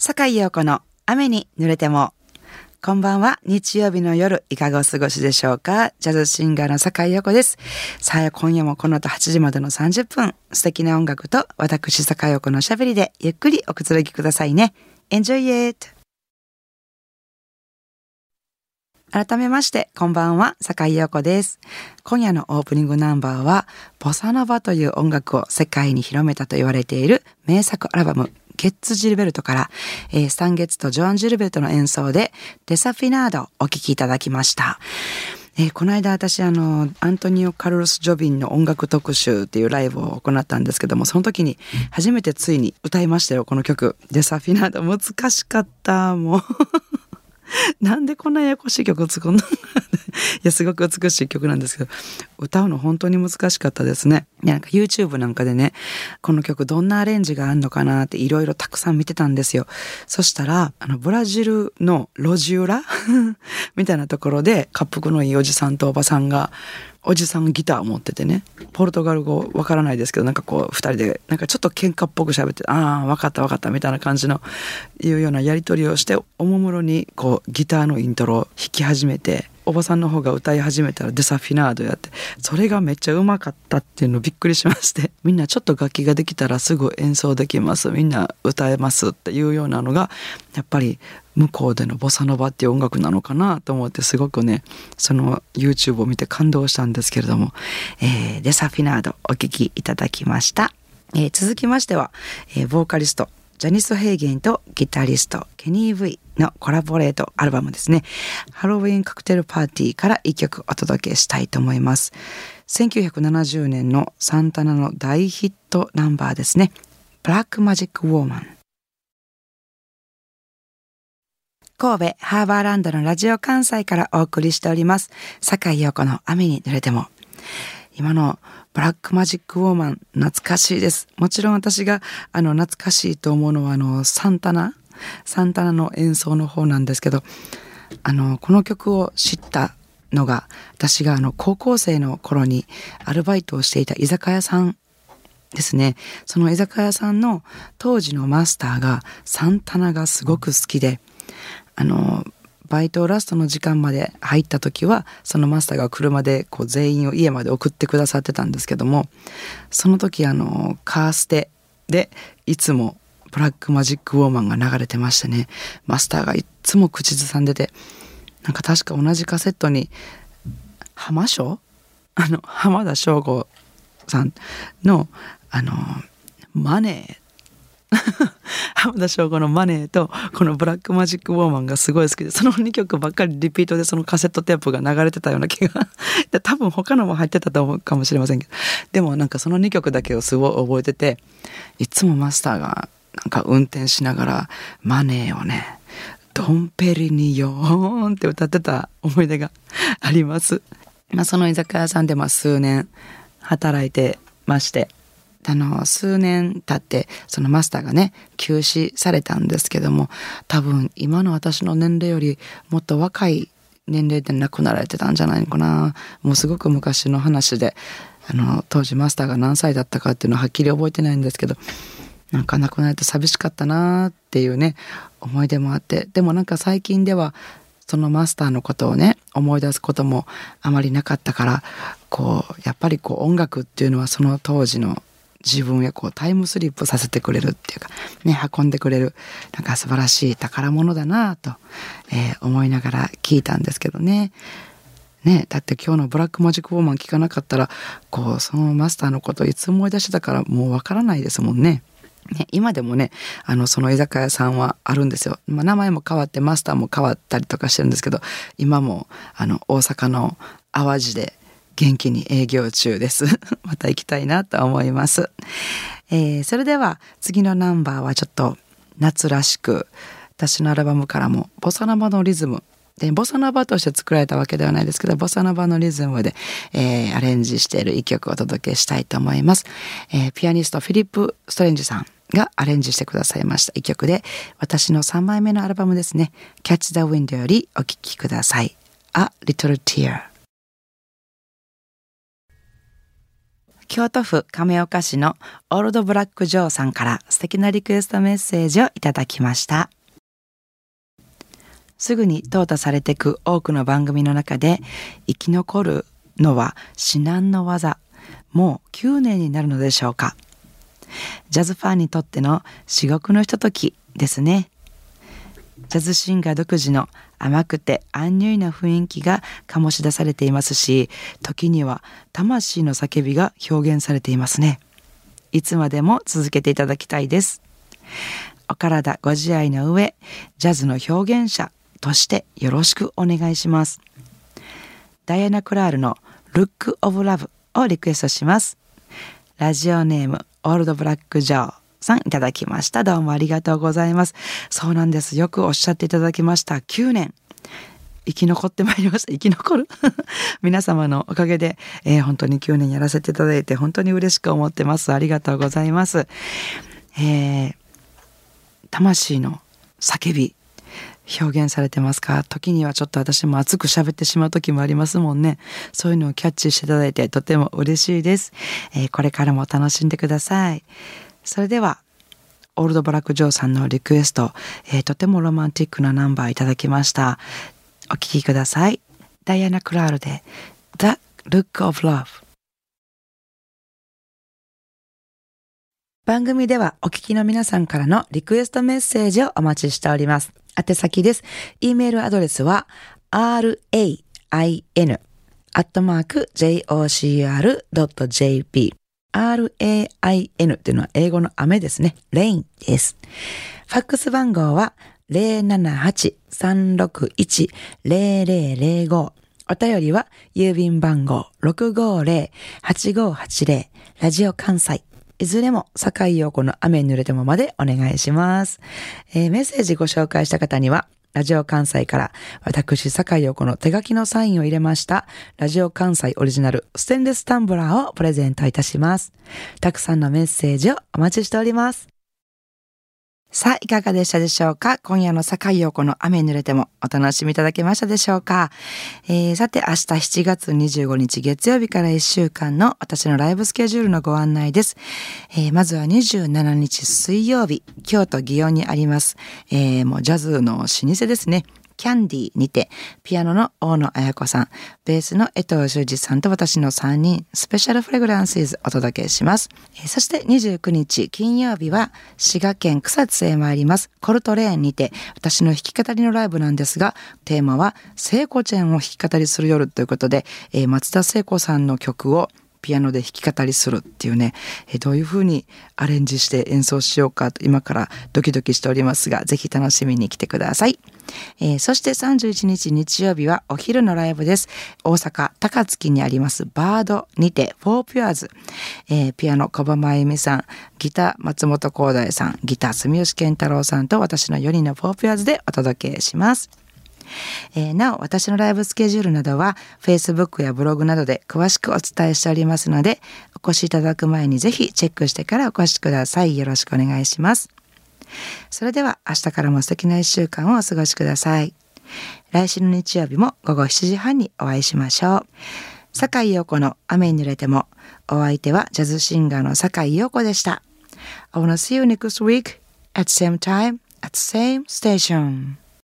坂井陽子の雨に濡れても。こんばんは。日曜日の夜、いかがお過ごしでしょうかジャズシンガーの坂井陽子です。さあ、今夜もこの後8時までの30分、素敵な音楽と私坂井陽子のしゃべりでゆっくりおくつろぎくださいね。Enjoy it! 改めまして、こんばんは、坂井陽子です。今夜のオープニングナンバーは、ボサノバという音楽を世界に広めたと言われている名作アルバム、ゲッツ・ジルベルトから、えー、スタンゲッツとジョアン・ジルベルトの演奏で、デサフィナードをお聴きいただきました。えー、この間私あの、アントニオ・カルロス・ジョビンの音楽特集っていうライブを行ったんですけども、その時に初めてついに歌いましたよ、この曲。デサフィナード。難しかった、もう なんでこんなややこしい曲を作るの？や、すごく美しい曲なんですけど、歌うの本当に難しかったですね。なんか YouTube なんかでね、この曲どんなアレンジがあるのかなっていろいろたくさん見てたんですよ。そしたら、あの、ブラジルの路地裏？みたいなところで、滑腹のいいおじさんとおばさんが、おじさんギターを持っててねポルトガル語わからないですけどなんかこう二人でなんかちょっと喧嘩っぽく喋って「ああ分かった分かった」みたいな感じのいうようなやり取りをしておもむろにこうギターのイントロを弾き始めておばさんの方が歌い始めたらデサフィナードやってそれがめっちゃうまかったっていうのびっくりしまして みんなちょっと楽器ができたらすぐ演奏できますみんな歌えますっていうようなのがやっぱり向こうでのボサノバっていう音楽なのかなと思ってすごくねその YouTube を見て感動したんですけれども、えー、デサフィナードお聴きいただきました、えー、続きましては、えー、ボーカリストジャニス・ヘイゲンとギタリストケニー・ V のコラボレートアルバムですね。ハロウィンカクテルパーティーから一曲お届けしたいと思います。1970年のサンタナの大ヒットナンバーですね。ブラックマジック・ウォーマン。神戸ハーバーランドのラジオ関西からお送りしております。坂井陽子の雨に濡れても。今のブラックマジックウォーマン懐かしいです。もちろん私があの懐かしいと思うのはあのサンタナサンタナの演奏の方なんですけどあのこの曲を知ったのが私があの高校生の頃にアルバイトをしていた居酒屋さんですねその居酒屋さんの当時のマスターがサンタナがすごく好きであのバイトラストの時間まで入った時はそのマスターが車でこう全員を家まで送ってくださってたんですけどもその時あのカーステでいつもブラックマジックウォーマンが流れてましてねマスターがいつも口ずさんでてなんか確か同じカセットに浜翔？あの浜田省吾さんのあのマネー浜田省吾の「マネー」とこの「ブラックマジック・ウォーマン」がすごい好きでその2曲ばっかりリピートでそのカセットテープが流れてたような気が。多分他のも入ってたと思うかもしれませんけど。でもなんかその2曲だけをすごい覚えてていつもマスターがなんか運転しながら「マネー」をねドンペリニヨーンって歌ってた思い出があります。まあ、その居酒屋さんでま数年働いてまして。あの、数年経って、そのマスターがね、休止されたんですけども、多分今の私の年齢よりもっと若い年齢で亡くなられてたんじゃないのかな。もうすごく昔の話で、あの、当時マスターが何歳だったかっていうのははっきり覚えてないんですけど、なんか亡くなると寂しかったなっていうね、思い出もあって、でもなんか最近では、そのマスターのことをね思い出すこともあまりなかったからこうやっぱりこう音楽っていうのはその当時の自分へこうタイムスリップさせてくれるっていうか、ね、運んでくれる、なんか素晴らしい宝物だなと、えー、思いながら聞いたんですけどね。ね、だって今日のブラックマジックウォーマン聞かなかったら、こう、そのマスターのことをいつ思い出してたからもうわからないですもんね。ね、今でもね、あの、その居酒屋さんはあるんですよ。まあ、名前も変わって、マスターも変わったりとかしてるんですけど、今も、あの、大阪の淡路で、元気に営業中です。また行きたいなと思います。えー、それでは次のナンバーはちょっと夏らしく、私のアルバムからもボサノバのリズムで、ボサノバとして作られたわけではないですけど、ボサノバのリズムで、えー、アレンジしている一曲をお届けしたいと思います。えー、ピアニストフィリップ・ストレンジさんがアレンジしてくださいました一曲で、私の3枚目のアルバムですね、Catch the Wind よりお聴きください。A Little Tear。京都府亀岡市のオールドブラックジョーさんから素敵なリクエストメッセージをいただきました。すぐに淘汰されていく多くの番組の中で生き残るのは至難の技。もう9年になるのでしょうか。ジャズファンにとっての至極のひとときですね。ジャズシンガー独自の甘くてアンニュイな雰囲気が醸し出されていますし、時には魂の叫びが表現されていますね。いつまでも続けていただきたいです。お体ご自愛の上、ジャズの表現者としてよろしくお願いします。ダイアナ・クラールの Look of Love をリクエストします。ラジオネームオールドブラック・ジョーさんいただきました。どうもありがとうございます。そうなんです。よくおっしゃっていただきました。9年。生き残ってまいりました。生き残る？皆様のおかげで、えー、本当に9年やらせていただいて本当に嬉しく思ってます。ありがとうございます。えー、魂の叫び、表現されてますか？時にはちょっと私も熱く喋ってしまう時もありますもんね。そういうのをキャッチしていただいてとても嬉しいです。えー、これからも楽しんでください。それでは、オールドブラック・ジョーさんのリクエスト、えー、とてもロマンティックなナンバーいただきました。お聴きください。ダイアナ・クラールで The Look of Love 番組ではお聞きの皆さんからのリクエストメッセージをお待ちしております。宛先です。e メールアドレスは rain アットマーク jocr.jp rain っていうのは英語の雨ですね。rain です。ファックス番号は078-361-0005お便りは郵便番号650-8580ラジオ関西いずれも、坂井陽子の雨に濡れてもまでお願いします。えー、メッセージご紹介した方には、ラジオ関西から私、坂井陽子の手書きのサインを入れました、ラジオ関西オリジナルステンレスタンブラーをプレゼントいたします。たくさんのメッセージをお待ちしております。さあ、いかがでしたでしょうか？今夜の坂井陽子の雨濡れてもお楽しみいただけましたでしょうか、えー、さて、明日7月25日月曜日から1週間の私のライブスケジュールのご案内です。えー、まずは27日水曜日、京都祇園にあります、えー、もうジャズの老舗ですね。キャンディにて、ピアノの大野彩子さん、ベースの江藤修二さんと私の3人、スペシャルフレグランシーズお届けします。そして29日金曜日は、滋賀県草津へ参ります。コルトレーンにて、私の弾き語りのライブなんですが、テーマは、聖子ちゃんを弾き語りする夜ということで、松田聖子さんの曲をピアノで弾き語りするっていうね、えどういう風にアレンジして演奏しようかと今からドキドキしておりますが、ぜひ楽しみに来てください。えー、そして31日日曜日はお昼のライブです。大阪高槻にありますバードにてフォーピュアーズ、えー、ピアノ小葉真由美さん、ギター松本光大さん、ギター住吉健太郎さんと私の4人のフォーピュアーズでお届けします。えー、なお、私のライブスケジュールなどは Facebook やブログなどで詳しくお伝えしておりますので、お越しいただく前にぜひチェックしてからお越しください。よろしくお願いします。それでは明日からも素敵な一週間をお過ごしください。来週の日曜日も午後7時半にお会いしましょう。坂井陽子の雨に濡れても、お相手はジャズシンガーの坂井陽子でした。I wanna see you next week at same time at same station.